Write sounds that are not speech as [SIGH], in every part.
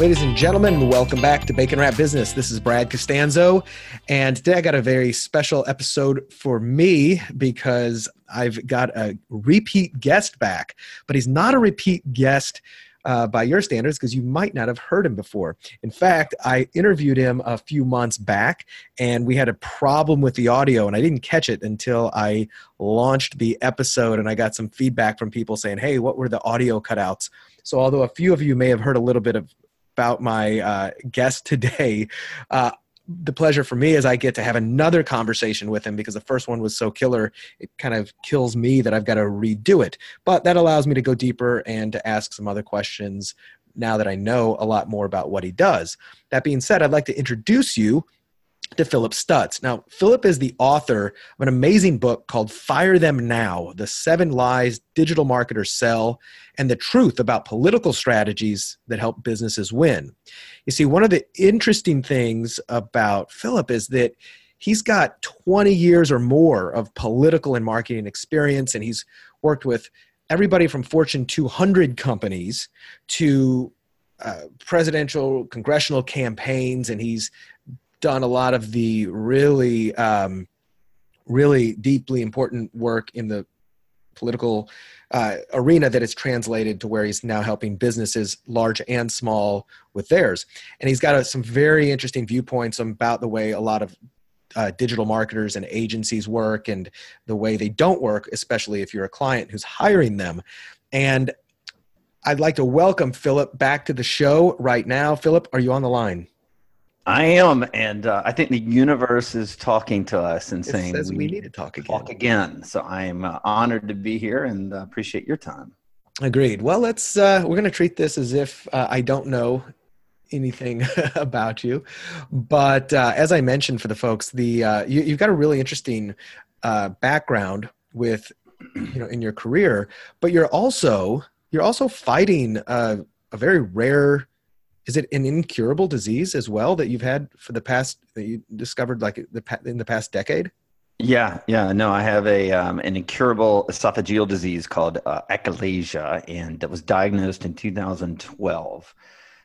Ladies and gentlemen, welcome back to Bacon Wrap Business. This is Brad Costanzo, and today I got a very special episode for me because I've got a repeat guest back, but he's not a repeat guest uh, by your standards because you might not have heard him before. In fact, I interviewed him a few months back and we had a problem with the audio, and I didn't catch it until I launched the episode and I got some feedback from people saying, Hey, what were the audio cutouts? So, although a few of you may have heard a little bit of about my uh, guest today. [LAUGHS] Uh, the pleasure for me is I get to have another conversation with him because the first one was so killer, it kind of kills me that I've got to redo it. But that allows me to go deeper and to ask some other questions now that I know a lot more about what he does. That being said, I'd like to introduce you to Phillip Stutts. Now, Phillip is the author of an amazing book called Fire Them Now The Seven Lies Digital Marketers Sell and the Truth About Political Strategies That Help Businesses Win. You see, one of the interesting things about Phillip is that he's got 20 years or more of political and marketing experience, and he's worked with everybody from Fortune 200 companies to uh, presidential, congressional campaigns, and he's done a lot of the really, um, really deeply important work in the political uh, arena that is translated to where he's now helping businesses, large and small, with theirs. And he's got a, some very interesting viewpoints about the way a lot of uh, digital marketers and agencies work and the way they don't work, especially if you're a client who's hiring them. And I'd like to welcome Phillip back to the show right now. Phillip, are you on the line? I am, and uh, I think the universe is talking to us and it saying we, we, need to talk again. Talk again. So I am uh, honored to be here and uh, appreciate your time. Agreed. Well, let's. Uh, we're going to treat this as if uh, I don't know anything [LAUGHS] about you, but uh, as I mentioned for the folks, the you, you've got a really interesting background with you know in your career, but you're also you're also fighting a very rare is it an incurable disease as well that you've had for the past that you discovered like the in the past decade? Yeah yeah no i have a um, an incurable esophageal disease called uh, achalasia and that was diagnosed in 2012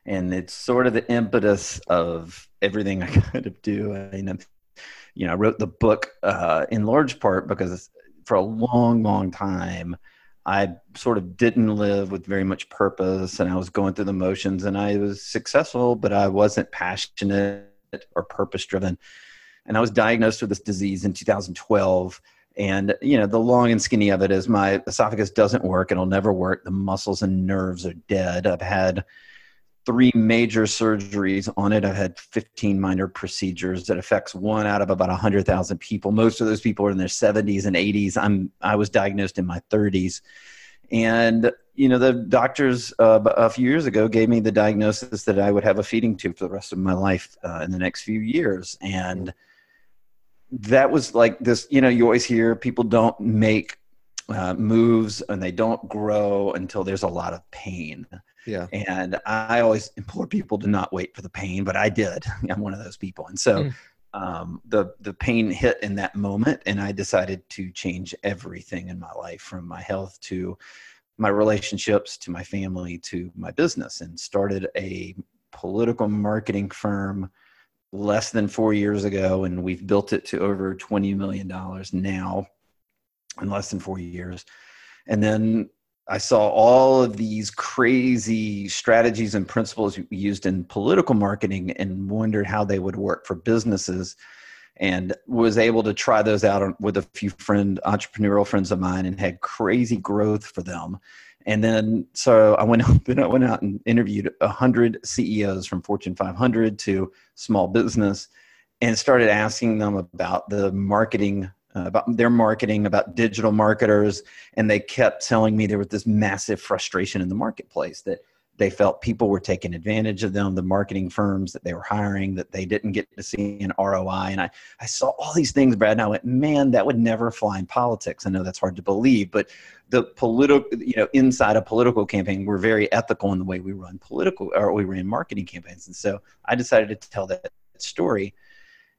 and it's sort of the impetus of everything [LAUGHS] i kind of do. I, you know i wrote the book uh, in large part because for a long long time I sort of didn't live with very much purpose and I was going through the motions and I was successful, but I wasn't passionate or purpose driven. And I was diagnosed with this disease in 2012. And, you know, the long and skinny of it is my esophagus doesn't work. It'll never work. The muscles and nerves are dead. I've had three major surgeries on it. I've had 15 minor procedures that affects one out of about 100,000 people. Most of those people are in their 70s and 80s. I'm I was diagnosed in my 30s, and you know the doctors uh, a few years ago gave me the diagnosis that I would have a feeding tube for the rest of my life uh, in the next few years, and that was like this. You know, you always hear people don't make uh, moves and they don't grow until there's a lot of pain yeah. And I always implore people to not wait for the pain, but I did. [LAUGHS] I'm one of those people. And so mm. um, the the pain hit in that moment, and I decided to change everything in my life, from my health to my relationships to my family to my business, and started a political marketing firm less than four years ago, and we've built it to over twenty million dollars now in less than four years. And then I saw all of these crazy strategies and principles used in political marketing and wondered how they would work for businesses and was able to try those out with a few friend entrepreneurial friends of mine and had crazy growth for them. And then so i went [LAUGHS] then i went out and interviewed 100 ceos from fortune 500 to small business and started asking them about the marketing Uh, about their marketing, about digital marketers, and they kept telling me there was this massive frustration in the marketplace that they felt people were taking advantage of them, the marketing firms that they were hiring, that they didn't get to see an ROI. And I, I saw all these things, Brad, and I went, man, that would never fly in politics. I know that's hard to believe, but the political, you know, inside a political campaign, we're very ethical in the way we run political or we ran marketing campaigns. And so I decided to tell that story.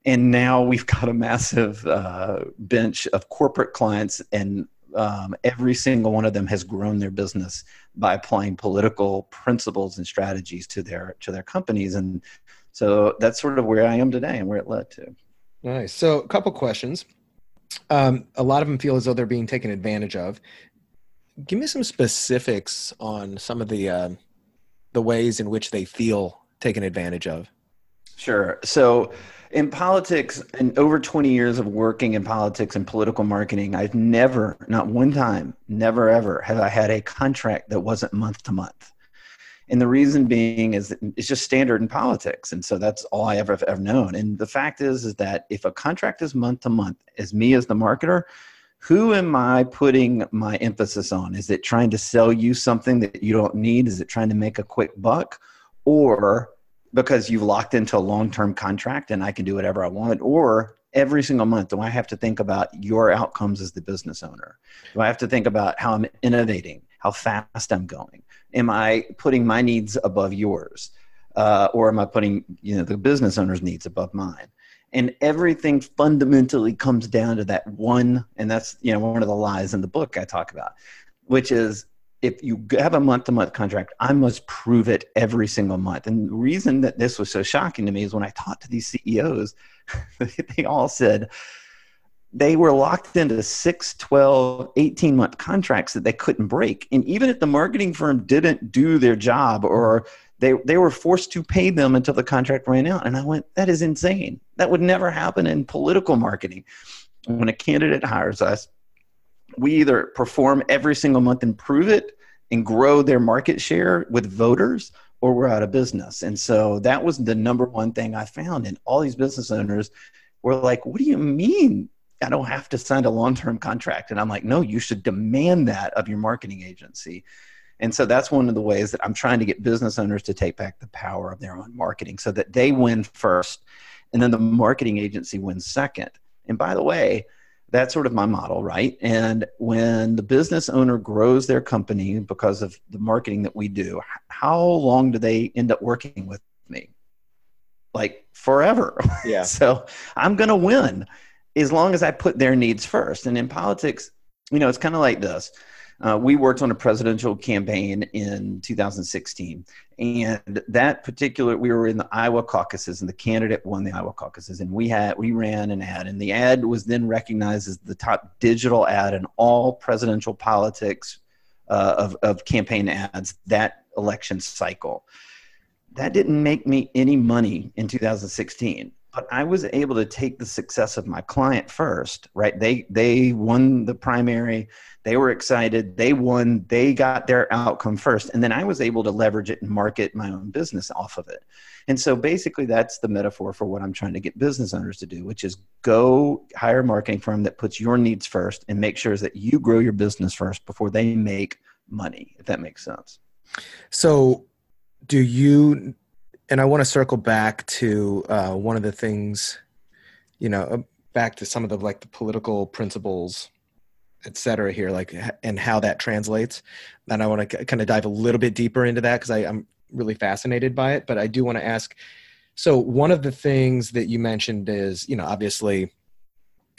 And now we've got a massive uh, bench of corporate clients and um, every single one of them has grown their business by applying political principles and strategies to their to their companies. And so that's sort of where i am today and where it led to. Nice. So a couple questions. Um, a lot of them feel as though they're being taken advantage of. Give me some specifics on some of the uh, the ways in which they feel taken advantage of. Sure. So in politics and over 20 years of working in politics and political marketing i've never not one time never ever have i had a contract that wasn't month to month. And the reason being is it's just standard in politics and so that's all i ever have ever known. And the fact is is that if a contract is month to month as me as the marketer who am i putting my emphasis on? Is it trying to sell you something that you don't need? Is it trying to make a quick buck? Or because you've locked into a long-term contract and I can do whatever I want or every single month do I have to think about your outcomes as the business owner? Do I have to think about how I'm innovating, how fast I'm going? Am I putting my needs above yours? Uh, or am I putting you know the business owner's needs above mine? And everything fundamentally comes down to that one, and that's you know one of the lies in the book I talk about, which is if you have a month to month contract, I must prove it every single month. And the reason that this was so shocking to me is when I talked to these CEOs, [LAUGHS] they all said they were locked into 6, 12, 18 month contracts that they couldn't break. And even if the marketing firm didn't do their job or they, they were forced to pay them until the contract ran out. And I went, that is insane. That would never happen in political marketing. When a candidate hires us, we either perform every single month and prove it and grow their market share with voters or we're out of business. And so that was the number one thing I found. And all these business owners were like, What do you mean? I don't have to sign a long term contract. And I'm like, No, you should demand that of your marketing agency. And so that's one of the ways that I'm trying to get business owners to take back the power of their own marketing so that they win first and then the marketing agency wins second. And by the way, that's sort of my model, right? And when the business owner grows their company because of the marketing that we do, how long do they end up working with me? Like forever. [LAUGHS] Yeah. so I'm going to win as long as I put their needs first. And in politics, you know, it's kind of like this. Uh, we worked on a presidential campaign in 2016, and that particular we were in the Iowa caucuses, and the candidate won the Iowa caucuses, and we had we ran an ad, and the ad was then recognized as the top digital ad in all presidential politics uh, of of campaign ads that election cycle. That didn't make me any money in 2016 but I was able to take the success of my client first, right? They they won the primary, they were excited, they won, they got their outcome first, and then I was able to leverage it and market my own business off of it. And so basically that's the metaphor for what I'm trying to get business owners to do, which is go hire a marketing firm that puts your needs first and make sure that you grow your business first before they make money, if that makes sense. So do you and I want to circle back to uh, one of the things, you know, uh, back to some of the like the political principles, et cetera, here, like, and how that translates. And I want to kind of dive a little bit deeper into that because I'm really fascinated by it. But I do want to ask so, one of the things that you mentioned is, you know, obviously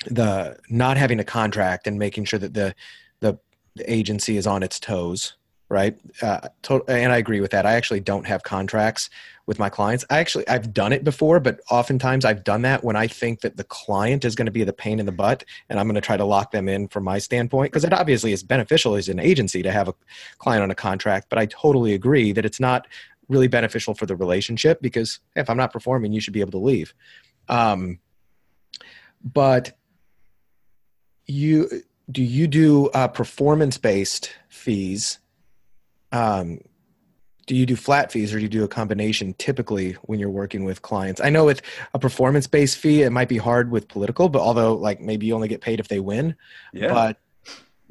the not having a contract and making sure that the, the, the agency is on its toes right uh, to- and i agree with that i actually don't have contracts with my clients. I actually I've done it before, but oftentimes I've done that when I think that the client is going to be the pain in the butt and I'm going to try to lock them in from my standpoint because it obviously is beneficial as an agency to have a client on a contract, but I totally agree that it's not really beneficial for the relationship because if I'm not performing, you should be able to leave. Um, but you do you do uh, performance based fees um, do you do flat fees or do you do a combination typically when you're working with clients i know with a performance based fee it might be hard with political but although like maybe you only get paid if they win yeah. but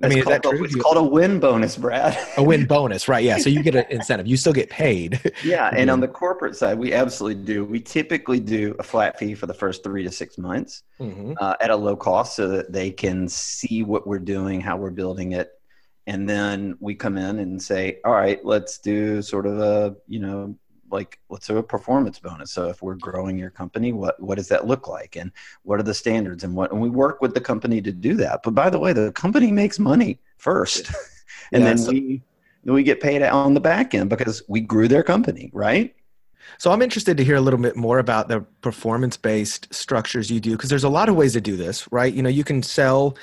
I mean, is that called, true? It's called a win bonus, Brad. a win [LAUGHS] bonus, right? Yeah. So you get an incentive. You still get paid. yeah. [LAUGHS] And on the corporate side, we absolutely do. We typically do a flat fee for the first three to six months mm-hmm. uh, at a low cost so that they can see what we're doing, how we're building it. And then we come in and say, all right, let's do sort of a, you know, like let's do a performance bonus. So if we're growing your company what what does that look like? And what are the standards? And what and we work with the company to do that. But by the way the company makes money first. [LAUGHS] And yeah, then so, we we get paid on the back end because we grew their company right? So i'm interested to hear a little bit more about the performance based structures you do because there's a lot of ways to do this right? You know you can sell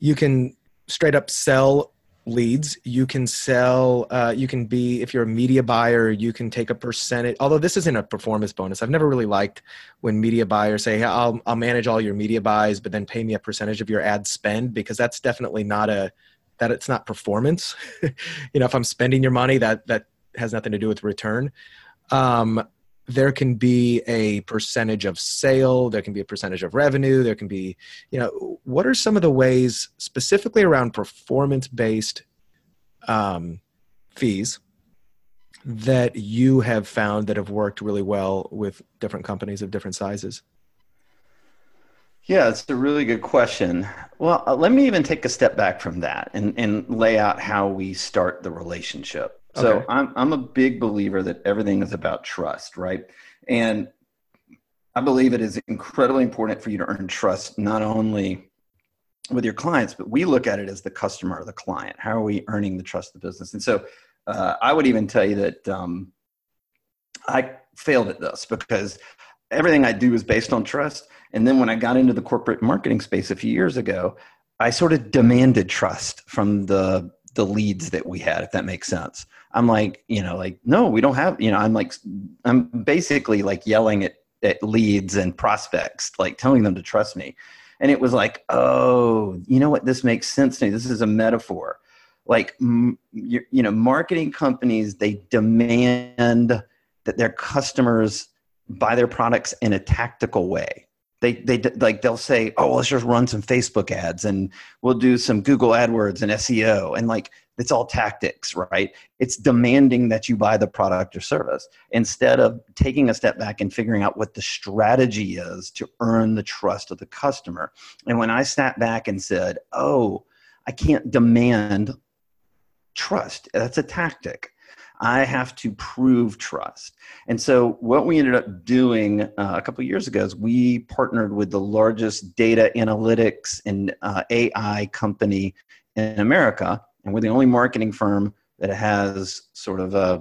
you can straight up sell leads you can sell uh, you can be if you're a media buyer you can take a percentage although this isn't a performance bonus. I've never really liked when media buyers say hey, I'll, I'll manage all your media buys but then pay me a percentage of your ad spend because that's definitely not a that it's not performance. [LAUGHS] You know if i'm spending your money that that has nothing to do with return. Um, there can be a percentage of sale there can be a percentage of revenue there can be you know what are some of the ways specifically around performance based um, fees that you have found that have worked really well with different companies of different sizes yeah, it's a really good question. Well, uh, let me even take a step back from that and, and lay out how we start the relationship. So okay. I'm I'm a big believer that everything is about trust, right? And I believe it is incredibly important for you to earn trust not only with your clients, but we look at it as the customer or the client. How are we earning the trust of the business? And so uh, I would even tell you that um, I failed at this because everything I do is based on trust. And then when I got into the corporate marketing space a few years ago, I sort of demanded trust from the the leads that we had, if that makes sense. I'm like, you know, like, no, we don't have, you know, I'm like, I'm basically like yelling at, at leads and prospects, like telling them to trust me. And it was like, oh, you know what? This makes sense to me. This is a metaphor. Like, you, you know, marketing companies, they demand that their customers buy their products in a tactical way they they like they'll say oh let's just run some facebook ads and we'll do some google adwords and seo and like it's all tactics right? It's demanding that you buy the product or service instead of taking a step back and figuring out what the strategy is to earn the trust of the customer. And when i sat back and said oh i can't demand trust that's a tactic I have to prove trust. And so, what we ended up doing uh, a couple years ago is we partnered with the largest data analytics and uh, AI company in America. And we're the only marketing firm that has sort of a, uh,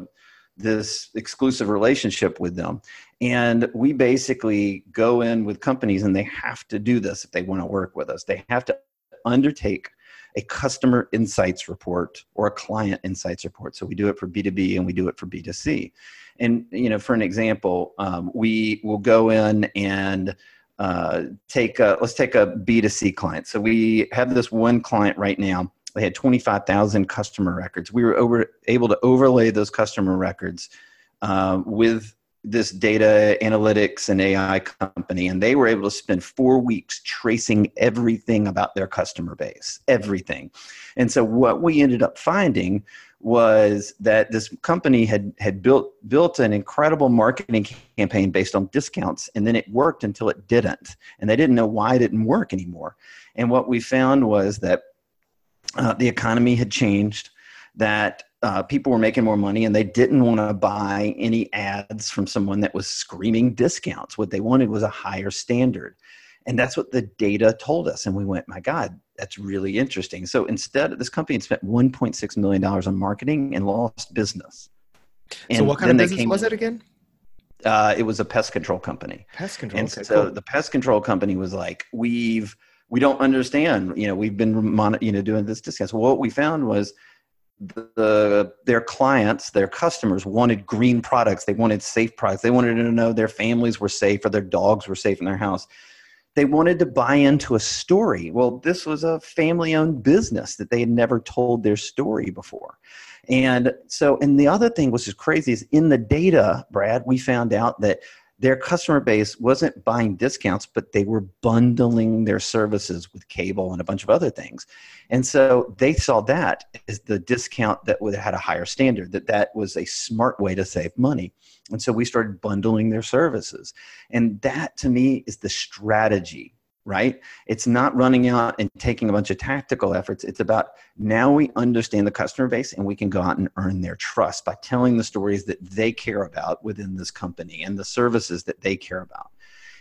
this exclusive relationship with them. And we basically go in with companies, and they have to do this if they want to work with us. They have to undertake a customer insights report or a client insights report. So we do it for B2B and we do it for B2C. And, you know, for an example, um, we will go in and uh, take a, let's take a B2C client. So we have this one client right now. They had 25,000 customer records. We were over, able to overlay those customer records uh, with this data analytics and AI company, and they were able to spend four weeks tracing everything about their customer base, everything. And so, what we ended up finding was that this company had had built built an incredible marketing campaign based on discounts, and then it worked until it didn't, and they didn't know why it didn't work anymore. And what we found was that uh, the economy had changed that uh, people were making more money and they didn't want to buy any ads from someone that was screaming discounts. What they wanted was a higher standard. And that's what the data told us. And we went, my God, that's really interesting. So instead, this company had spent $1.6 million on marketing and lost business. And so what kind of business was it again? Uh, it was a pest control company. Pest control. And okay, so cool. the pest control company was like, we've, we don't understand, you know, we've been, you know, doing this discounts. Well, what we found was the their clients, their customers wanted green products. They wanted safe products. They wanted to know their families were safe or their dogs were safe in their house. They wanted to buy into a story. Well, this was a family owned business that they had never told their story before. And so, and the other thing which is crazy is in the data, Brad, we found out that their customer base wasn't buying discounts, but they were bundling their services with cable and a bunch of other things. And so they saw that as the discount that had a higher standard, that that was a smart way to save money. And so we started bundling their services. And that to me is the strategy right? It's not running out and taking a bunch of tactical efforts. It's about now we understand the customer base and we can go out and earn their trust by telling the stories that they care about within this company and the services that they care about.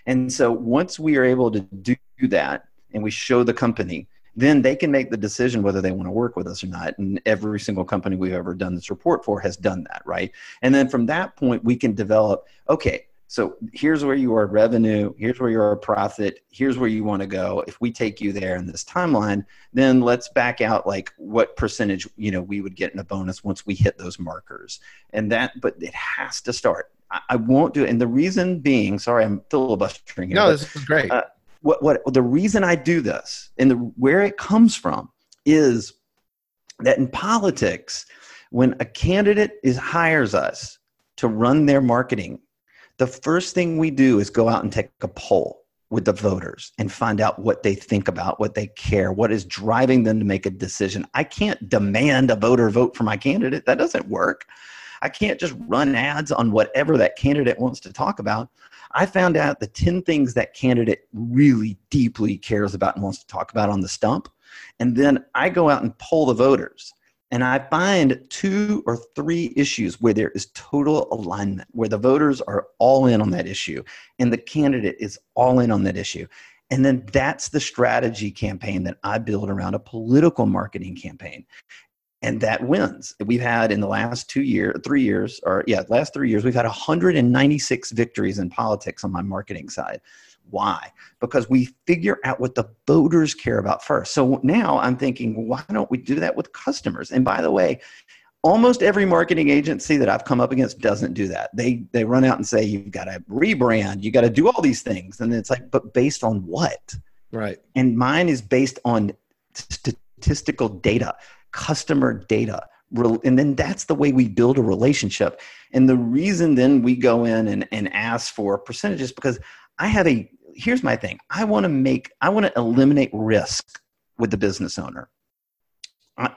And so once we are able to do that and we show the company, then they can make the decision whether they want to work with us or not. And every single company we've ever done this report for has done that, right? And then from that point, we can develop okay, so here's where you are revenue, here's where you are profit, here's where you want to go. If we take you there in this timeline, then let's back out like what percentage, you know, we would get in a bonus once we hit those markers. And that, but it has to start. I, I won't do it. And the reason being, sorry, I'm filibustering. Here, no, this is great. Uh, what, what the reason I do this and the, where it comes from is that in politics, when a candidate is hires us to run their marketing the first thing we do is go out and take a poll with the voters and find out what they think about, what they care, what is driving them to make a decision. I can't demand a voter vote for my candidate. That doesn't work. I can't just run ads on whatever that candidate wants to talk about. I found out the 10 things that candidate really deeply cares about and wants to talk about on the stump. And then I go out and poll the voters and I find two or three issues where there is total alignment, where the voters are all in on that issue and the candidate is all in on that issue. And then that's the strategy campaign that I build around a political marketing campaign. And that wins. We've had in the last two years, three years, or yeah, last three years, we've had 196 victories in politics on my marketing side. Why? Because we figure out what the voters care about first. So now I'm thinking, why don't we do that with customers? And by the way, almost every marketing agency that I've come up against doesn't do that. They they run out and say you've got to rebrand, you got to do all these things, and it's like, but based on what? Right. And mine is based on statistical data, customer data. And then that's the way we build a relationship. And the reason then we go in and, and ask for percentages because I have a here's my thing. I want to make i want to eliminate risk with the business owner.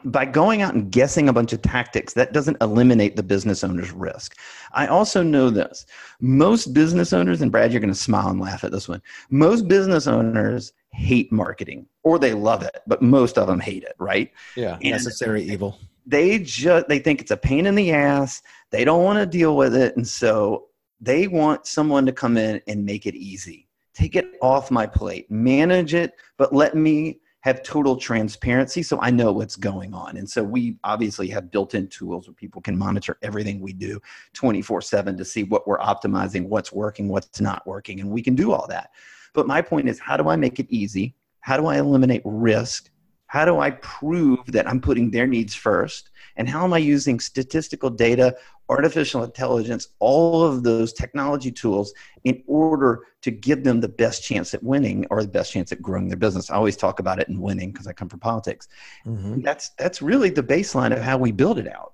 By going out and guessing a bunch of tactics that doesn't eliminate the business owner's risk. I also know this. Most business owners and brad you're going to smile and laugh at this one. Most business owners hate marketing or they love it but most of them hate it right? Yeah and necessary evil. they just they think it's a pain in the ass. They don't want to deal with it. And so they want someone to come in and make it easy take it off my plate, manage it, but let me have total transparency so I know what's going on. And so we obviously have built in tools where people can monitor everything we do 24 7 to see what we're optimizing, what's working, what's not working. And we can do all that. But my point is how do I make it easy? How do I eliminate risk? How do I prove that I'm putting their needs first? And how am I using statistical data, artificial intelligence, all of those technology tools in order to give them the best chance at winning or the best chance at growing their business? I always talk about it in winning because I come from politics. Mm-hmm. That's that's really the baseline of how we build it out.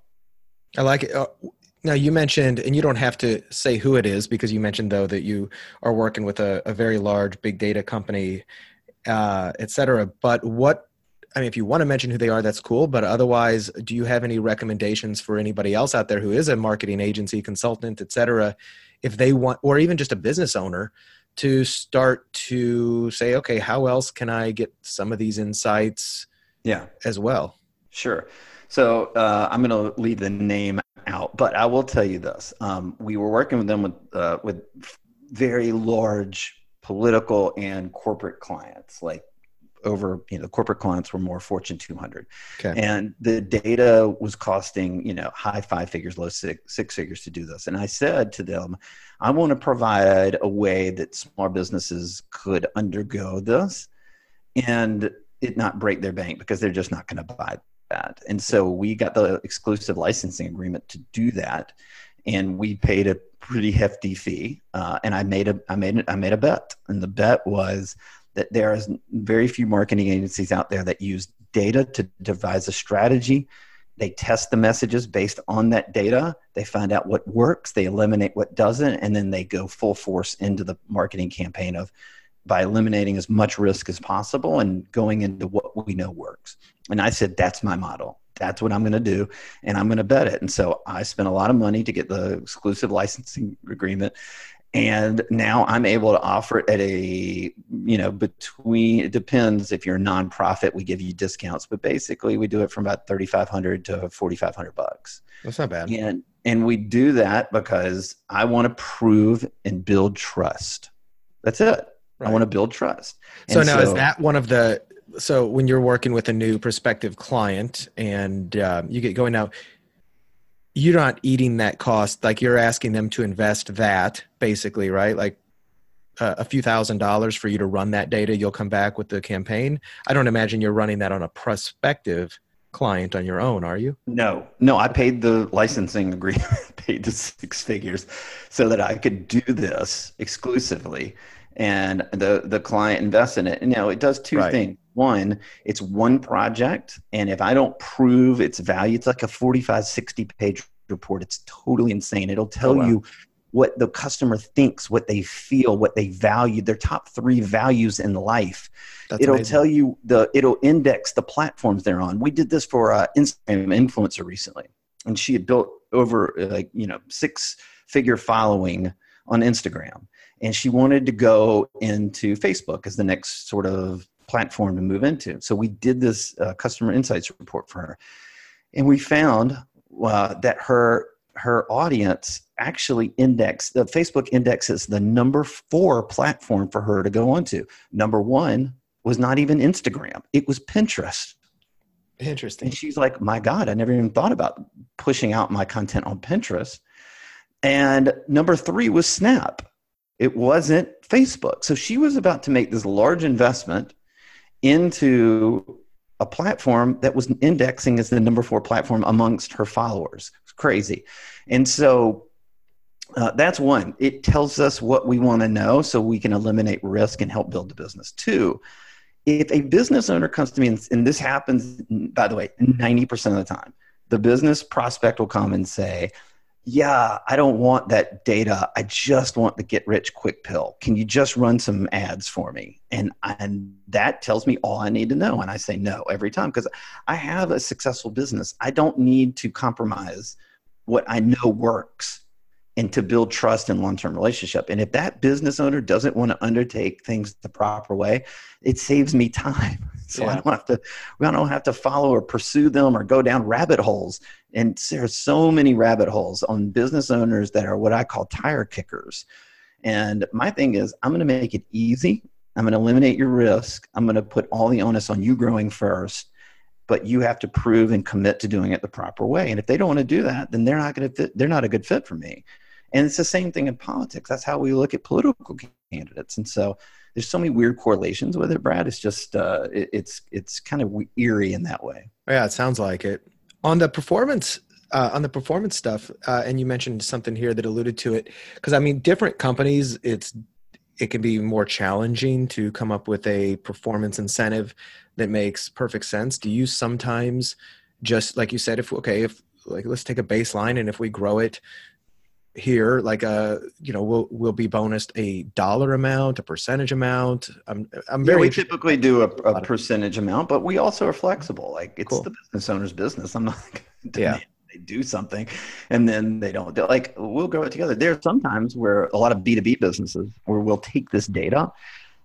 I like it. Uh, now you mentioned, and you don't have to say who it is because you mentioned though that you are working with a, a very large big data company, uh, et cetera. But what I mean, if you want to mention who they are, that's cool. But otherwise, do you have any recommendations for anybody else out there who is a marketing agency, consultant, et cetera, if they want, or even just a business owner, to start to say, okay, how else can I get some of these insights? Yeah, as well. Sure. So uh, I'm going to leave the name out, but I will tell you this: um, we were working with them with uh, with very large political and corporate clients, like over you know the corporate clients were more fortune 200 okay. and the data was costing you know high five figures low six, six figures to do this. And i said to them i want to provide a way that small businesses could undergo this and it not break their bank because they're just not going to buy that. And so we got the exclusive licensing agreement to do that. And we paid a pretty hefty fee uh, and i made a i made i made a bet. And the bet was that there is very few marketing agencies out there that use data to devise a strategy. They test the messages based on that data. They find out what works. They eliminate what doesn't and then they go full force into the marketing campaign of by eliminating as much risk as possible and going into what we know works. And i said that's my model. That's what i'm going to do and i'm going to bet it. And so i spent a lot of money to get the exclusive licensing agreement and now i'm able to offer it at a you know between it depends if you're a nonprofit we give you discounts but basically we do it from about 3500 to 4500 bucks. That's not bad. And and we do that because i want to prove and build trust. That's it. Right. i want to build trust. So and now so, is that one of the so when you're working with a new prospective client and um, you get going now you're not eating that cost like you're asking them to invest that basically right? Like uh, a few thousand dollars for you to run that data you'll come back with the campaign. I don't imagine you're running that on a prospective client on your own are you? No. No i paid the licensing agreement [LAUGHS] paid the six figures so that i could do this exclusively. And the the client invests in it. And you know it does two right. things one it's one project and if i don't prove its value it's like a 45 60 page report it's totally insane it'll tell oh, wow. you what the customer thinks what they feel what they value their top three values in life That's it'll amazing. tell you the it'll index the platforms they're on we did this for uh, instagram influencer recently and she had built over like you know six figure following on instagram and she wanted to go into facebook as the next sort of platform to move into. So we did this uh, customer insights report for her, and we found uh, that her her audience actually indexed the Facebook indexes the number four platform for her to go onto. Number one was not even Instagram; it was Pinterest. Interesting. And she's like, "My God, I never even thought about pushing out my content on Pinterest." And number three was Snap. It wasn't Facebook. So she was about to make this large investment into a platform that was indexing as the number four platform amongst her followers. It's crazy. And so uh, that's one. It tells us what we want to know so we can eliminate risk and help build the business. Two, if a business owner comes to me, and, and this happens, by the way, 90% of the time, the business prospect will come and say, yeah, I don't want that data. I just want the get rich quick pill. Can you just run some ads for me? And and that tells me all I need to know. And I say no every time because I have a successful business. I don't need to compromise what I know works and to build trust and long-term relationship. And if that business owner doesn't want to undertake things the proper way, it saves me time. [LAUGHS] So yeah. I don't have to we don't have to follow or pursue them or go down rabbit holes. And there's so many rabbit holes on business owners that are what I call tire kickers. And my thing is I'm going to make it easy. I'm going to eliminate your risk. I'm going to put all the onus on you growing first but you have to prove and commit to doing it the proper way. And if they don't want to do that, then they're not going to fit. They're not a good fit for me. And it's the same thing in politics. That's how we look at political candidates. And so there's so many weird correlations with it, Brad. It's just uh, it, it's it's kind of eerie in that way. Yeah, it sounds like it. On the performance uh, on the performance stuff, uh, and you mentioned something here that alluded to it, because I mean, different companies, it's it can be more challenging to come up with a performance incentive that makes perfect sense. Do you sometimes just like you said, if okay, if like let's take a baseline and if we grow it here like a uh, you know we'll we'll be bonused a dollar amount a percentage amount. I'm i'm very yeah, we typically do a, a percentage amount but we also are flexible. Like it's cool. the business owner's business. I'm not [LAUGHS] yeah. they do something and then they don't. Do like we'll grow it together. There's sometimes where a lot of b2b businesses where we'll take this data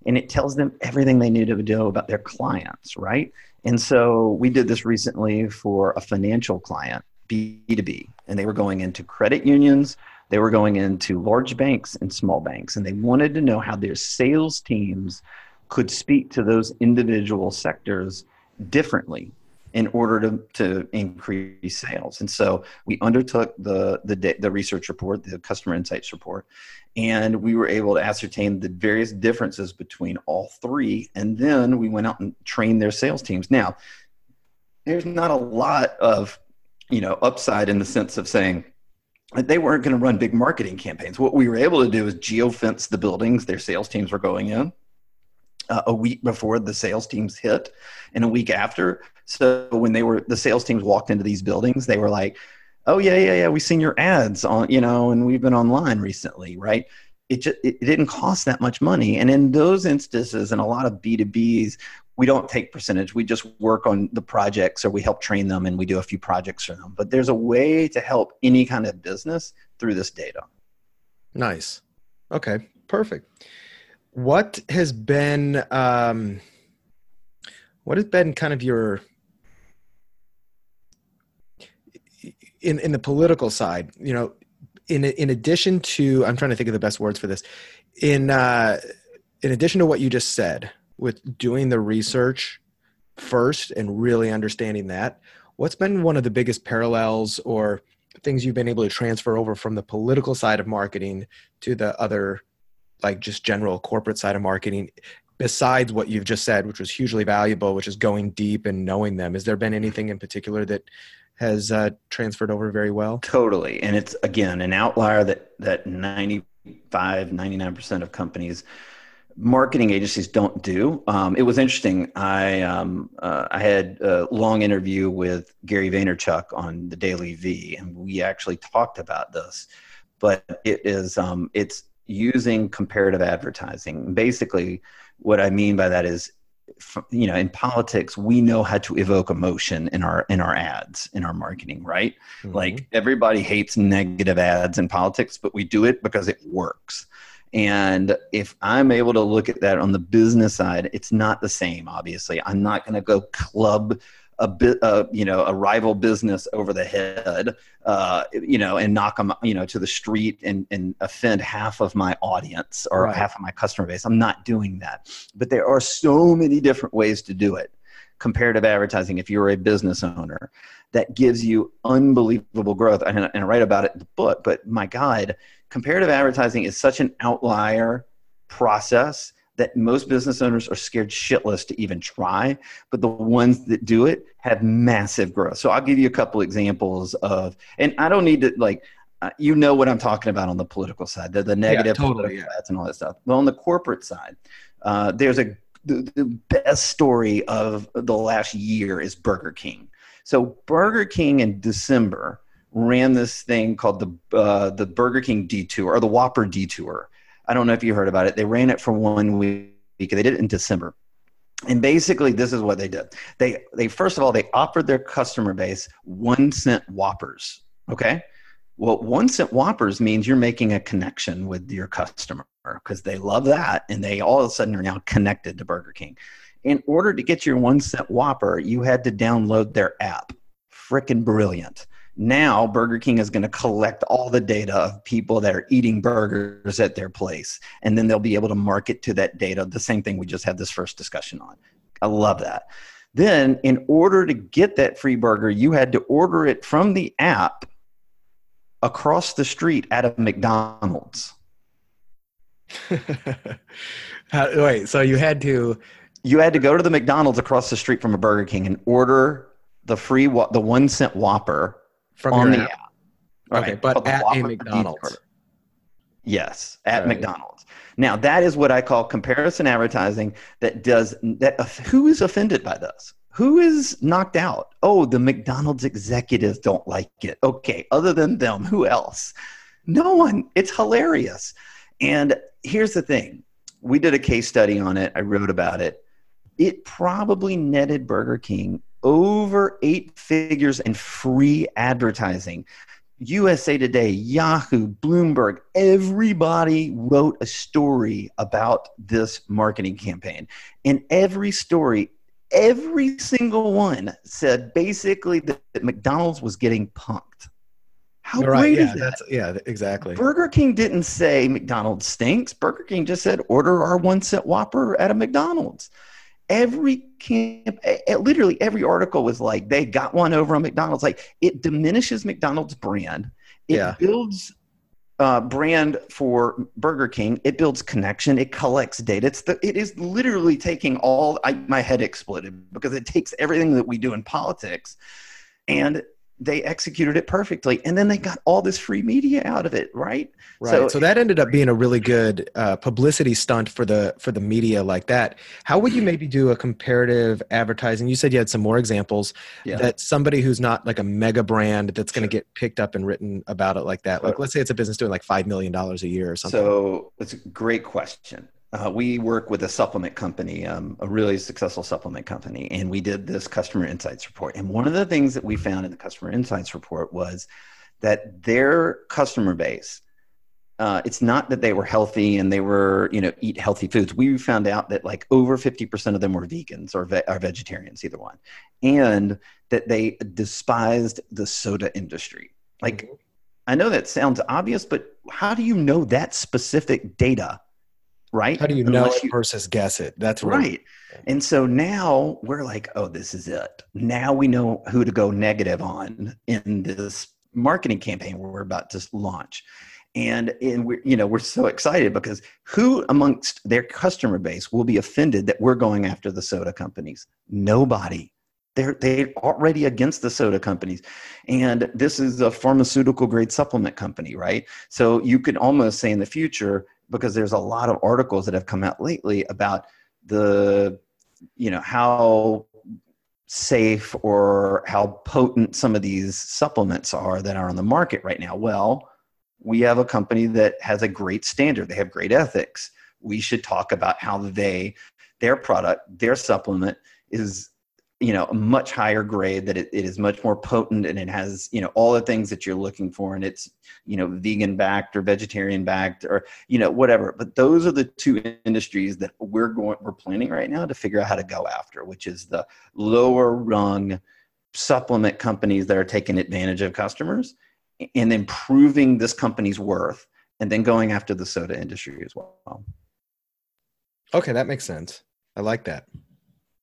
and it tells them everything they need to know about their clients right? And so we did this recently for a financial client b2b and they were going into credit unions they were going into large banks and small banks, and they wanted to know how their sales teams could speak to those individual sectors differently in order to, to increase sales. And so we undertook the, the, the research report, the customer insights report, and we were able to ascertain the various differences between all three. And then we went out and trained their sales teams. Now, there's not a lot of you know upside in the sense of saying they weren't going to run big marketing campaigns. What we were able to do is geofence the buildings their sales teams were going in. uh, a week before the sales teams hit and a week after. So when they were the sales teams walked into these buildings, they were like, "Oh yeah, yeah, yeah, we've seen your ads on, you know, and we've been online recently, right?" It just it didn't cost that much money, and in those instances, and a lot of B two Bs, we don't take percentage. We just work on the projects, or we help train them, and we do a few projects for them. But there's a way to help any kind of business through this data. Nice. Okay. Perfect. What has been um, what has been kind of your in in the political side? You know, in in addition to I'm trying to think of the best words for this. In uh, in addition to what you just said, with doing the research first and really understanding that, what's been one of the biggest parallels or things you've been able to transfer over from the political side of marketing to the other like just general corporate side of marketing besides what you've just said which was hugely valuable which is going deep and knowing them? Has there been anything in particular that has uh, transferred over very well? Totally. And it's again an outlier that that 95 99% of companies marketing agencies don't do. Um, it was interesting. I um, uh, i had a long interview with gary vaynerchuk on the DailyVee and we actually talked about this. But it is um, it's using comparative advertising. Basically, what I mean by that is you know in politics we know how to evoke emotion in our in our ads in our marketing right? Mm-hmm. like everybody hates negative ads in politics but we do it because it works and if i'm able to look at that on the business side it's not the same obviously i'm not going to go club a bit, uh, you know, a rival business over the head, uh, you know, and knock them, you know, to the street and, and offend half of my audience or right. half of my customer base. I'm not doing that. But there are so many different ways to do it. Comparative advertising, if you're a business owner, that gives you unbelievable growth. And, and I write about it in the book, but my God, comparative advertising is such an outlier process that most business owners are scared shitless to even try, but the ones that do it have massive growth. So I'll give you a couple examples of, and I don't need to like, uh, you know what I'm talking about on the political side, the, the negative yeah, totally, yeah. and all that stuff. But on the corporate side, uh, there's a the, the best story of the last year is Burger King. So Burger King in December ran this thing called the uh, the Burger King Detour or the Whopper Detour I don't know if you heard about it. They ran it for one week. They did it in December. And basically, this is what they did. They they first of all they offered their customer base one cent Whoppers. Okay, well, one cent Whoppers means you're making a connection with your customer because they love that, and they all of a sudden are now connected to Burger King. In order to get your one cent Whopper, you had to download their app. Freaking brilliant! Now, Burger King is going to collect all the data of people that are eating burgers at their place, and then they'll be able to market to that data. The same thing we just had this first discussion on. I love that. Then, in order to get that free burger, you had to order it from the app across the street at a McDonald's. [LAUGHS] How, wait, so you had to you had to go to the McDonald's across the street from a Burger King and order the free the one cent Whopper from on the app. app. Right? Okay, but at a McDonald's. Yes, at right. McDonald's. Now that is what I call comparison advertising that does that who is offended by this? Who is knocked out? Oh, the McDonald's executives don't like it. Okay, other than them, who else? No one. It's hilarious. And here's the thing. We did a case study on it. I wrote about it. It probably netted Burger King over eight figures in free advertising. USA Today, Yahoo, Bloomberg, everybody wrote a story about this marketing campaign. And every story, every single one said basically that, McDonald's was getting punked. How right, great yeah, is that? yeah, exactly. Burger King didn't say McDonald's stinks. Burger King just said order our one cent Whopper at a McDonald's every camp literally every article was like they got one over on mcdonald's. Like it diminishes mcdonald's brand. It yeah. builds uh, brand for burger king. It builds connection. It collects data. It's the, it is literally taking all I, my head exploded because it takes everything that we do in politics and they executed it perfectly and then they got all this free media out of it right? Right so, so that ended up being a really good uh, publicity stunt for the for the media like that. How would you maybe do a comparative advertising? You said you had some more examples yeah. that somebody who's not like a mega brand that's going to sure. get picked up and written about it like that like let's say it's a business doing like five million dollars a year or something. So it's a great question uh, we work with a supplement company, um, a really successful supplement company, and we did this customer insights report. And one of the things that we found in the customer insights report was that their customer base, uh, it's not that they were healthy and they were, you know, eat healthy foods. We found out that like over 50% of them were vegans or, ve- or vegetarians, either one, and that they despised the soda industry. Like, mm-hmm. I know that sounds obvious, but how do you know that specific data? Right? How do you know it you, versus guess it? That's right. right. And so now we're like, oh, this is it. Now we know who to go negative on in this marketing campaign we're about to launch. And, and we're, you know, we're so excited because who amongst their customer base will be offended that we're going after the soda companies? Nobody. They're, they're already against the soda companies. And this is a pharmaceutical grade supplement company, right? So you could almost say in the future, because there's a lot of articles that have come out lately about the you know how safe or how potent some of these supplements are that are on the market right now. Well we have a company that has a great standard. They have great ethics. We should talk about how they their product their supplement is you know a much higher grade that it, it is much more potent and it has you know all the things that you're looking for and it's you know vegan backed or vegetarian backed or you know whatever. But those are the two industries that we're going we're planning right now to figure out how to go after which is the lower rung supplement companies that are taking advantage of customers and improving this company's worth and then going after the soda industry as well. Okay that makes sense. I like that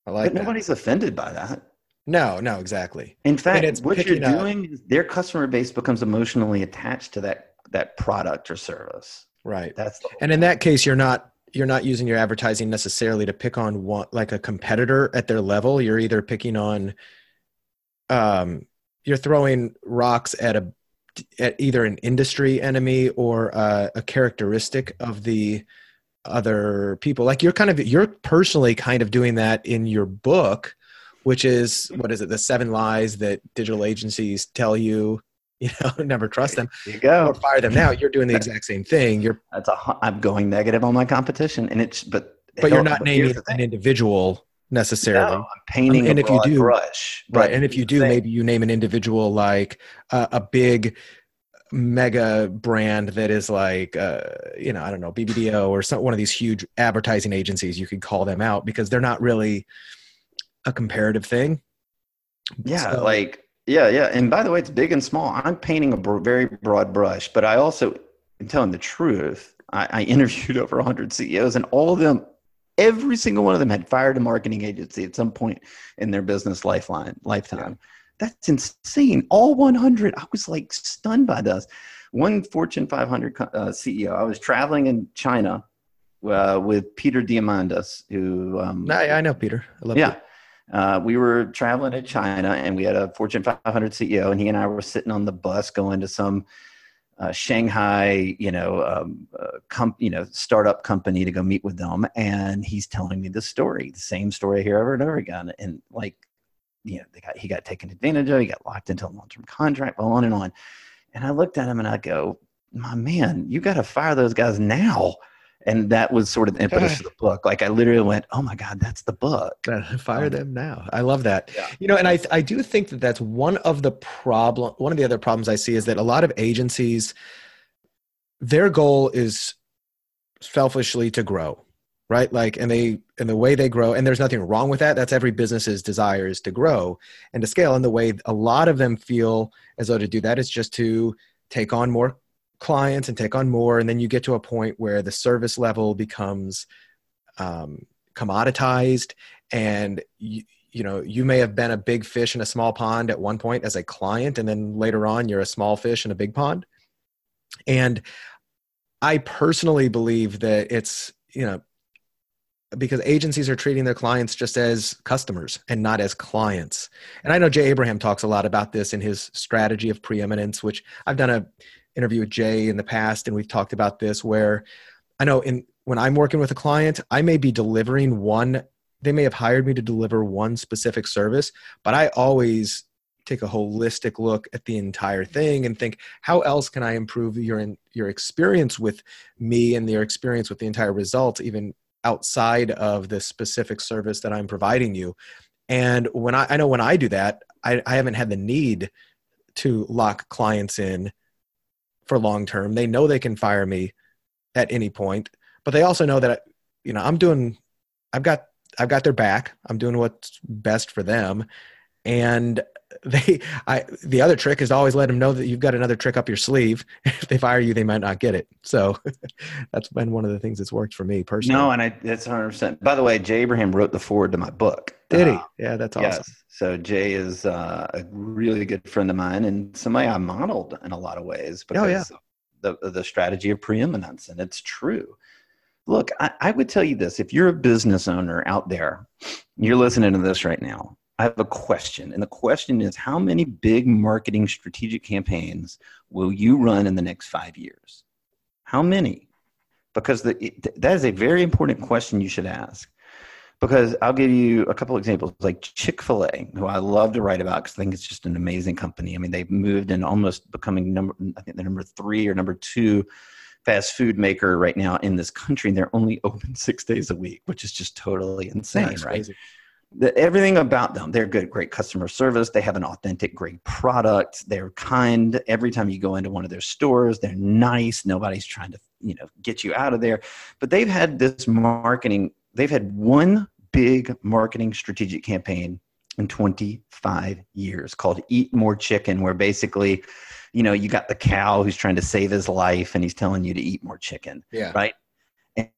I like. But that. nobody's offended by that. No, no, exactly. In fact, what you're doing up. is their customer base becomes emotionally attached to that that product or service. Right. That's and in that case, you're not you're not using your advertising necessarily to pick on one like a competitor at their level. You're either picking on, um, you're throwing rocks at a at either an industry enemy or a, a characteristic of the other people. Like you're kind of you're personally kind of doing that in your book which is what is it the seven lies that digital agencies tell you [LAUGHS] you know never trust them. You go. Or fire them now you're doing the [LAUGHS] exact same thing. You're that's a i'm going negative on my competition and it's but but you're not naming an individual necessarily. No, I'm painting and if you do brush right and if you do maybe you name an individual like uh, a big mega brand that is like uh, you know i don't know bbdo or some one of these huge advertising agencies you could call them out because they're not really a comparative thing. Yeah so, like yeah yeah. And by the way it's big and small. I'm painting a br- very broad brush but i also am telling the truth I, I interviewed [LAUGHS] over 100 ceos and all of them every single one of them had fired a marketing agency at some point in their business lifeline lifetime. Yeah that's insane. All 100. I was like stunned by this. One Fortune 500 uh, CEO. I was traveling in China uh, with Peter Diamandis, who. Um, I, I know Peter. I love yeah. Uh, we were traveling to China and we had a Fortune 500 CEO, and he and I were sitting on the bus going to some uh, Shanghai, you know, um, uh, com- you know, startup company to go meet with them, and he's telling me the story, the same story I hear over and over again, and like you know, they got, he got taken advantage of. He got locked into a long term contract, well, on and on. And I looked at him and I go, my man, you got to fire those guys now. And that was sort of the impetus of the [SIGHS] book. Like I literally went, "Oh my God, that's the book! Fire um, them now!" I love that. Yeah. You know, and I I do think that that's one of the problem. One of the other problems I see is that a lot of agencies, their goal is selfishly to grow right? Like and they and the way they grow and there's nothing wrong with that. That's every business's desire is to grow and to scale. And the way a lot of them feel as though to do that is just to take on more clients and take on more. And then you get to a point where the service level becomes um, commoditized. And you, you know you may have been a big fish in a small pond at one point as a client and then later on you're a small fish in a big pond. And i personally believe that it's you know because agencies are treating their clients just as customers and not as clients. And I know Jay Abraham talks a lot about this in his strategy of preeminence, which I've done a interview with Jay in the past, and we've talked about this where I know in when I'm working with a client, I may be delivering one, they may have hired me to deliver one specific service, but I always take a holistic look at the entire thing and think how else can i improve your your experience with me and your experience with the entire result even outside of the specific service that i'm providing you. And when i, I know when i do that I, I haven't had the need to lock clients in for long term. They know they can fire me at any point but they also know that you know i'm doing i've got i've got their back. I'm doing what's best for them and they i the other trick is to always let them know that you've got another trick up your sleeve. [LAUGHS] If they fire you they might not get it. So [LAUGHS] that's been one of the things that's worked for me personally. No and i that's 100% by the way jay abraham wrote the forward to my book. Did he? Uh, yeah that's awesome. Yes. so jay is uh, a really good friend of mine and somebody i modeled in a lot of ways because oh, yeah. the, the strategy of preeminence and it's true. Look I, I would tell you this. If you're a business owner out there you're listening to this right now I have a question. And the question is how many big marketing strategic campaigns will you run in the next five years? How many? Because the, it, that is a very important question you should ask. Because I'll give you a couple examples, like Chick fil A, who I love to write about because I think it's just an amazing company. I mean, they've moved and almost becoming number, I think the number three or number two fast food maker right now in this country. And they're only open [LAUGHS] six days a week, which is just totally insane, right? Crazy the, everything about them they're good great customer service. They have an authentic great product. They're kind every time you go into one of their stores. They're nice. Nobody's trying to you know get you out of there. But they've had this marketing they've had one big marketing strategic campaign in 25 years called eat more chicken where basically you know you got the cow who's trying to save his life and he's telling you to eat more chicken yeah. right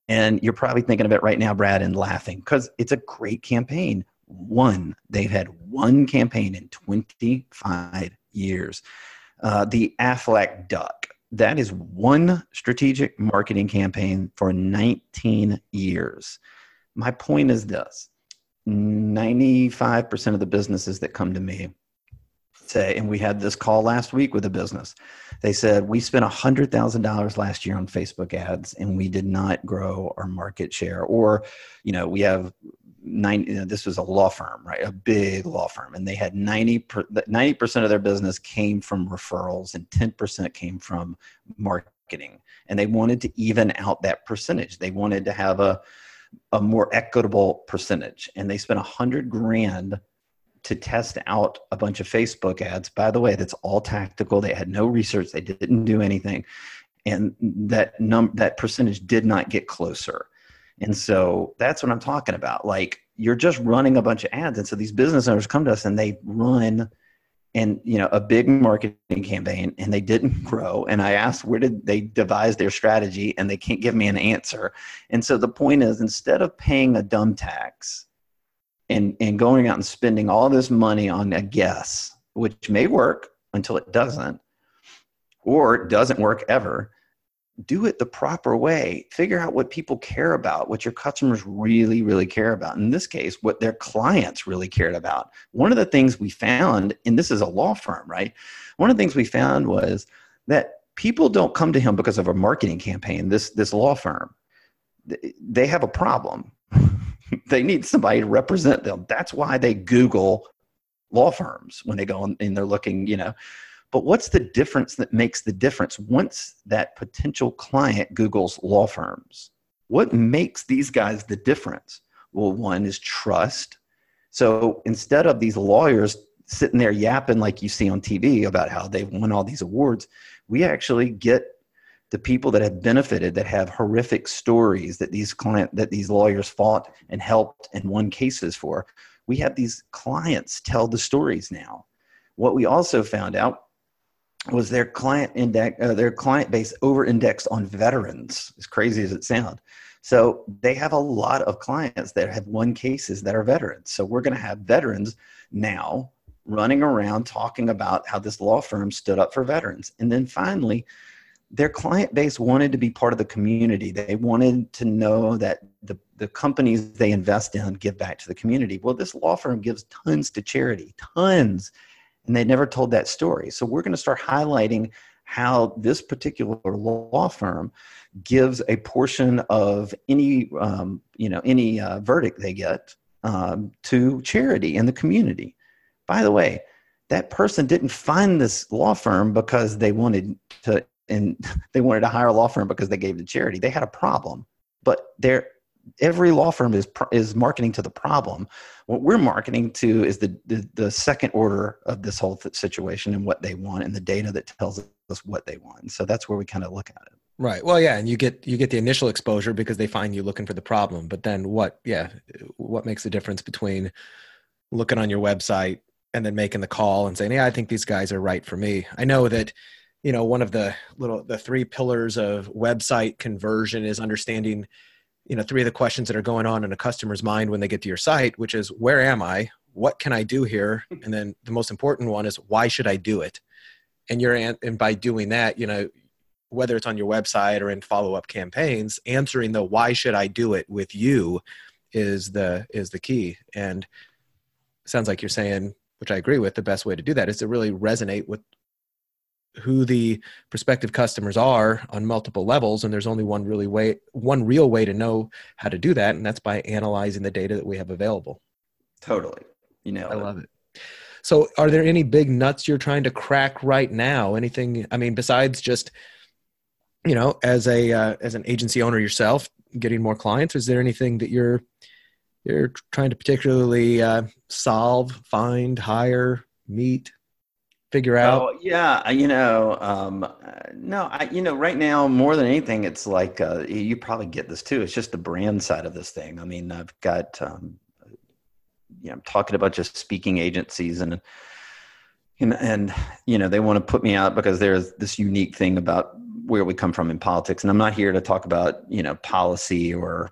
and you're probably thinking of it right now, Brad, and laughing because it's a great campaign. One, they've had one campaign in 25 years. Uh, the Aflac Duck, that is one strategic marketing campaign for 19 years. My point is this 95% of the businesses that come to me say, and we had this call last week with a business. They said, We spent $100,000 last year on Facebook ads and we did not grow our market share. Or, you know, we have nine, you know, this was a law firm, right? A big law firm. And they had 90, 90% of their business came from referrals and 10% came from marketing. And they wanted to even out that percentage. They wanted to have a, a more equitable percentage. And they spent a hundred grand to test out a bunch of Facebook ads. By the way, that's all tactical. They had no research. They didn't do anything, and that num that percentage did not get closer. And so that's what I'm talking about. Like you're just running a bunch of ads, and so these business owners come to us and they run and you know a big marketing campaign and they didn't [LAUGHS] grow and i asked where did they devise their strategy and they can't give me an answer and so the point is instead of paying a dumb tax and and going out and spending all this money on a guess which may work until it doesn't or it doesn't work ever do it the proper way. Figure out what people care about what your customers really really care about. In this case what their clients really cared about. One of the things we found and this is a law firm right? One of the things we found was that people don't come to him because of a marketing campaign this this law firm. They have a problem [LAUGHS] [LAUGHS] they need somebody to represent them. That's why they Google law firms when they go and they're looking, you know. But what's the difference that makes the difference once that potential client Googles law firms? What makes these guys the difference? Well, one is trust. So instead of these lawyers sitting there yapping like you see on TV about how they've won all these awards, we actually get the people that have benefited that have horrific stories that these client that these lawyers fought and helped and won cases for we have these clients tell the stories now. What we also found out was their client index uh, their client base over indexed on veterans as crazy as it sounds so they have a lot of clients that have won cases that are veterans. So we're going to have veterans now running around talking about how this law firm stood up for veterans. And then finally their client base wanted to be part of the community. They wanted to know that the, the companies they invest in give back to the community. Well, this law firm gives tons to charity, tons. And they never told that story. So we're going to start highlighting how this particular law firm gives a portion of any um, you know any uh, verdict they get um, to charity in the community. By the way, that person didn't find this law firm because they wanted to and [LAUGHS] they wanted to hire a law firm because they gave the charity. They had a problem, but they're every law firm is is marketing to the problem. What we're marketing to is the, the, the second order of this whole situation and what they want and the data that tells us what they want. So that's where we kind of look at it. Right. Well, yeah, and you get you get the initial exposure because they find you looking for the problem. But then what? Yeah, what makes the difference between looking on your website and then making the call and saying, "Yeah, I think these guys are right for me." I know that you know one of the little the three pillars of website conversion is understanding you know three of the questions that are going on in a customer's mind when they get to your site which is where am i? What can i do here? [LAUGHS] And then the most important one is why should i do it? And you're and by doing that you know whether it's on your website or in follow-up campaigns answering the why should i do it? with you is the is the key. And sounds like you're saying which i agree with the best way to do that is to really resonate with who the prospective customers are on multiple levels and there's only one really way one real way to know how to do that and that's by analyzing the data that we have available. Totally. You know i love it. So are there any big nuts you're trying to crack right now? Anything i mean besides just you know as a uh, as an agency owner yourself getting more clients is there anything that you're you're trying to particularly uh, solve find hire meet figure out? Oh, yeah, you know, um, no, I, you know, right now more than anything, it's like uh, you probably get this too. It's just the brand side of this thing. I mean, I've got, um, you know, I'm talking about just speaking agencies and. And, and you know they want to put me out because there's this unique thing about where we come from in politics and i'm not here to talk about you know policy or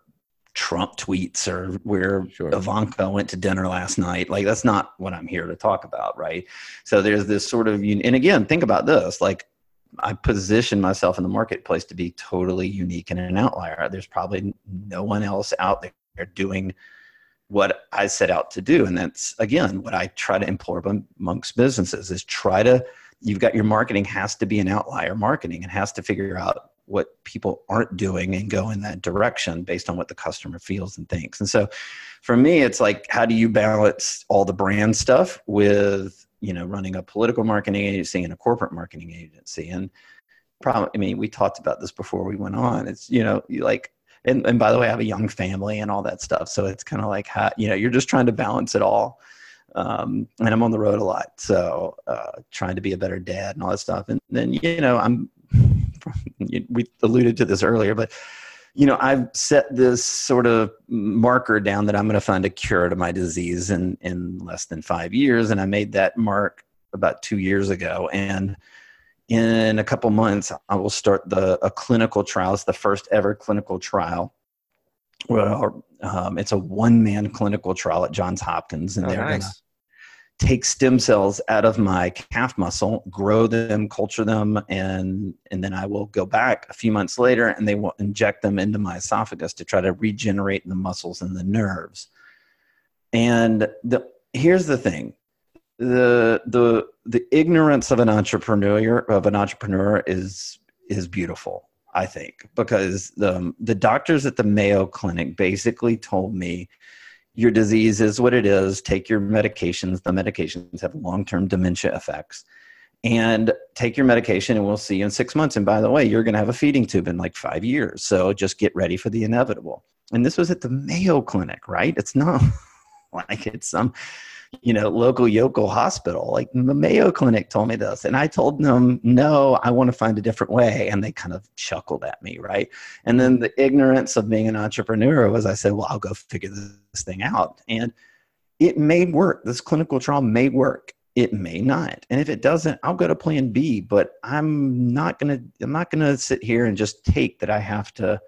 Trump tweets or where sure. Ivanka went to dinner last night. Like that's not what I'm here to talk about, right? So there's this sort of and again, think about this. Like I position myself in the marketplace to be totally unique and an outlier. There's probably no one else out there doing what I set out to do, and that's again what I try to implore amongst businesses is try to. You've got your marketing has to be an outlier marketing and has to figure out what people aren't doing and go in that direction based on what the customer feels and thinks. And so for me, it's like, how do you balance all the brand stuff with, you know, running a political marketing agency and a corporate marketing agency? And probably, I mean, we talked about this before we went on. It's, you know, like, and, and by the way, I have a young family and all that stuff. So it's kind of like, how, you know, you're just trying to balance it all. Um, and I'm on the road a lot. So uh, trying to be a better dad and all that stuff. And then, you know, I'm [LAUGHS] we alluded to this earlier, but you know, I've set this sort of marker down that I'm going to find a cure to my disease in in less than five years, and I made that mark about two years ago. And in a couple months, I will start the a clinical trial. It's the first ever clinical trial. Well, um, it's a one man clinical trial at Johns Hopkins, and oh, they're nice. going take stem cells out of my calf muscle, grow them, culture them, and and then I will go back a few months later and they will inject them into my esophagus to try to regenerate the muscles and the nerves. And the here's the thing. The the the ignorance of an entrepreneur of an entrepreneur is is beautiful, I think, because the the doctors at the Mayo Clinic basically told me your disease is what it is. Take your medications. The medications have long term dementia effects. And take your medication, and we'll see you in six months. And by the way, you're going to have a feeding tube in like five years. So just get ready for the inevitable. And this was at the Mayo Clinic, right? It's not [LAUGHS] like it's some you know, local yokel hospital. Like the Mayo Clinic told me this, and I told them, no, I want to find a different way. And they kind of chuckled at me, right? And then the ignorance of being an entrepreneur was I said, well, I'll go figure this thing out. And it may work. This clinical trial may work. It may not. And if it doesn't, I'll go to plan B. But I'm not gonna I'm not gonna sit here and just take that I have to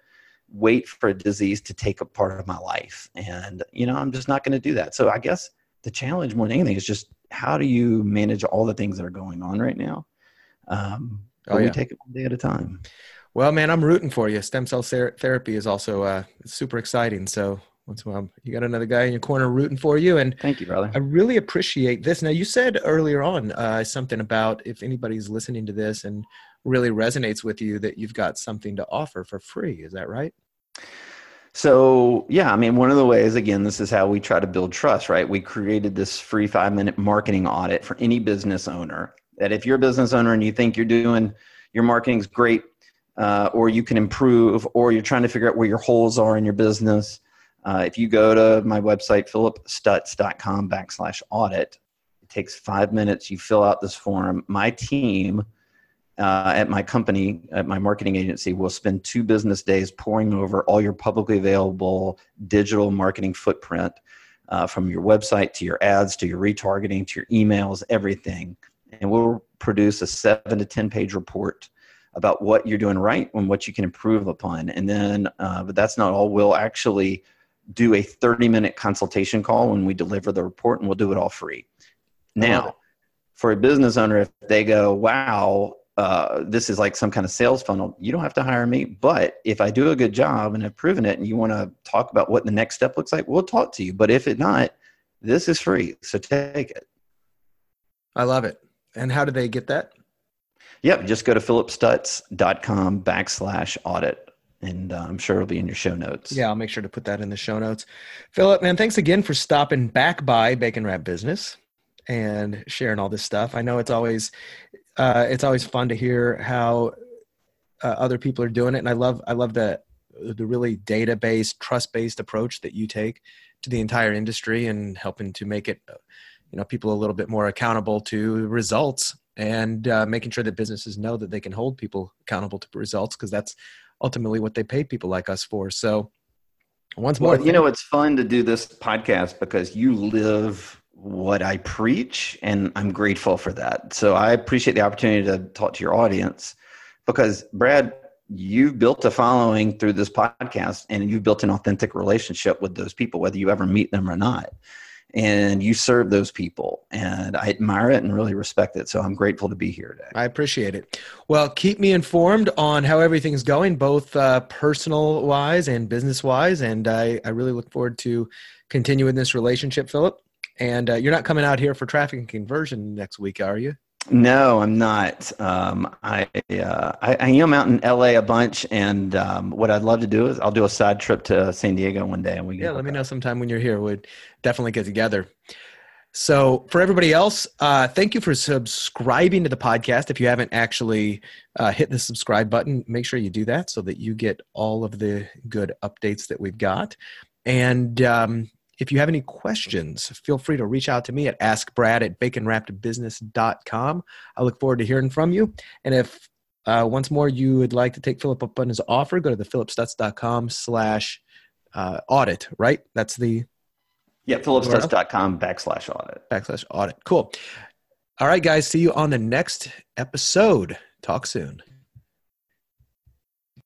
wait for a disease to take a part of my life. And you know, I'm just not gonna do that. So I guess the challenge more than anything is just how do you manage all the things that are going on right now um, oh, yeah. we take it one day at a time. Well, man, I'm rooting for you. Stem cell therapy is also uh, super exciting. So once well, you got another guy in your corner rooting for you. And thank you, brother. I really appreciate this. Now, you said earlier on uh, something about if anybody's listening to this and really resonates with you, that you've got something to offer for free. Is that right? So, yeah, I mean, one of the ways, again, this is how we try to build trust, right? We created this free five minute marketing audit for any business owner that if you're a business owner and you think you're doing your marketing's great, uh, or you can improve, or you're trying to figure out where your holes are in your business, uh, if you go to my website, phillipstutts.com backslash audit, it takes five minutes. You fill out this form. My team uh, at my company, at my marketing agency, we'll spend two business days pouring over all your publicly available digital marketing footprint uh, from your website to your ads to your retargeting to your emails, everything. And we'll produce a seven to 10 page report about what you're doing right and what you can improve upon. And then, uh, but that's not all. We'll actually do a 30 minute consultation call when we deliver the report, and we'll do it all free. Now, for a business owner, if they go, wow, uh, this is like some kind of sales funnel. You don't have to hire me, but if I do a good job and have proven it, and you want to talk about what the next step looks like, we'll talk to you. But if it not, this is free, so take it. I love it. And how do they get that? Yep, just go to phillipstutts.com backslash audit. And uh, I'm sure it'll be in your show notes. Yeah, I'll make sure to put that in the show notes. Phillip, man, thanks again for stopping back by Bacon Wrapped Business and sharing all this stuff. I know it's always uh, it's always fun to hear how uh, other people are doing it, and I love I love the the really data based, trust based approach that you take to the entire industry and helping to make it you know people a little bit more accountable to results and uh, making sure that businesses know that they can hold people accountable to results because that's ultimately what they pay people like us for. So once more, well, you know, it's fun to do this podcast because you live what I preach, and I'm grateful for that. So I appreciate the opportunity to talk to your audience because, Brad, you've built a following through this podcast and you've built an authentic relationship with those people, whether you ever meet them or not. And you serve those people, and I admire it and really respect it. So I'm grateful to be here today. I appreciate it. Well, keep me informed on how everything's going, both uh, personal wise and business wise. And I, I really look forward to continuing this relationship, Phillip. And uh, you're not coming out here for traffic and conversion next week, are you? No, I'm not. Um, I, uh, I, I am out in LA a bunch, and um, what I'd love to do is I'll do a side trip to San Diego one day, and we yeah. Let me know sometime when you're here. We'd definitely get together. So, for everybody else, uh, thank you for subscribing to the podcast. If you haven't actually uh, hit the subscribe button, make sure you do that so that you get all of the good updates that we've got. And um, if you have any questions, feel free to reach out to me at askbrad at baconwrappedbusiness.com. I look forward to hearing from you. And if uh, once more you would like to take Phillip up on his offer, go to the phillipstutts.com slash uh, audit, right? That's the... Yeah, phillipstutts.com backslash audit. Backslash audit. Cool. All right, guys. See you on the next episode. Talk soon.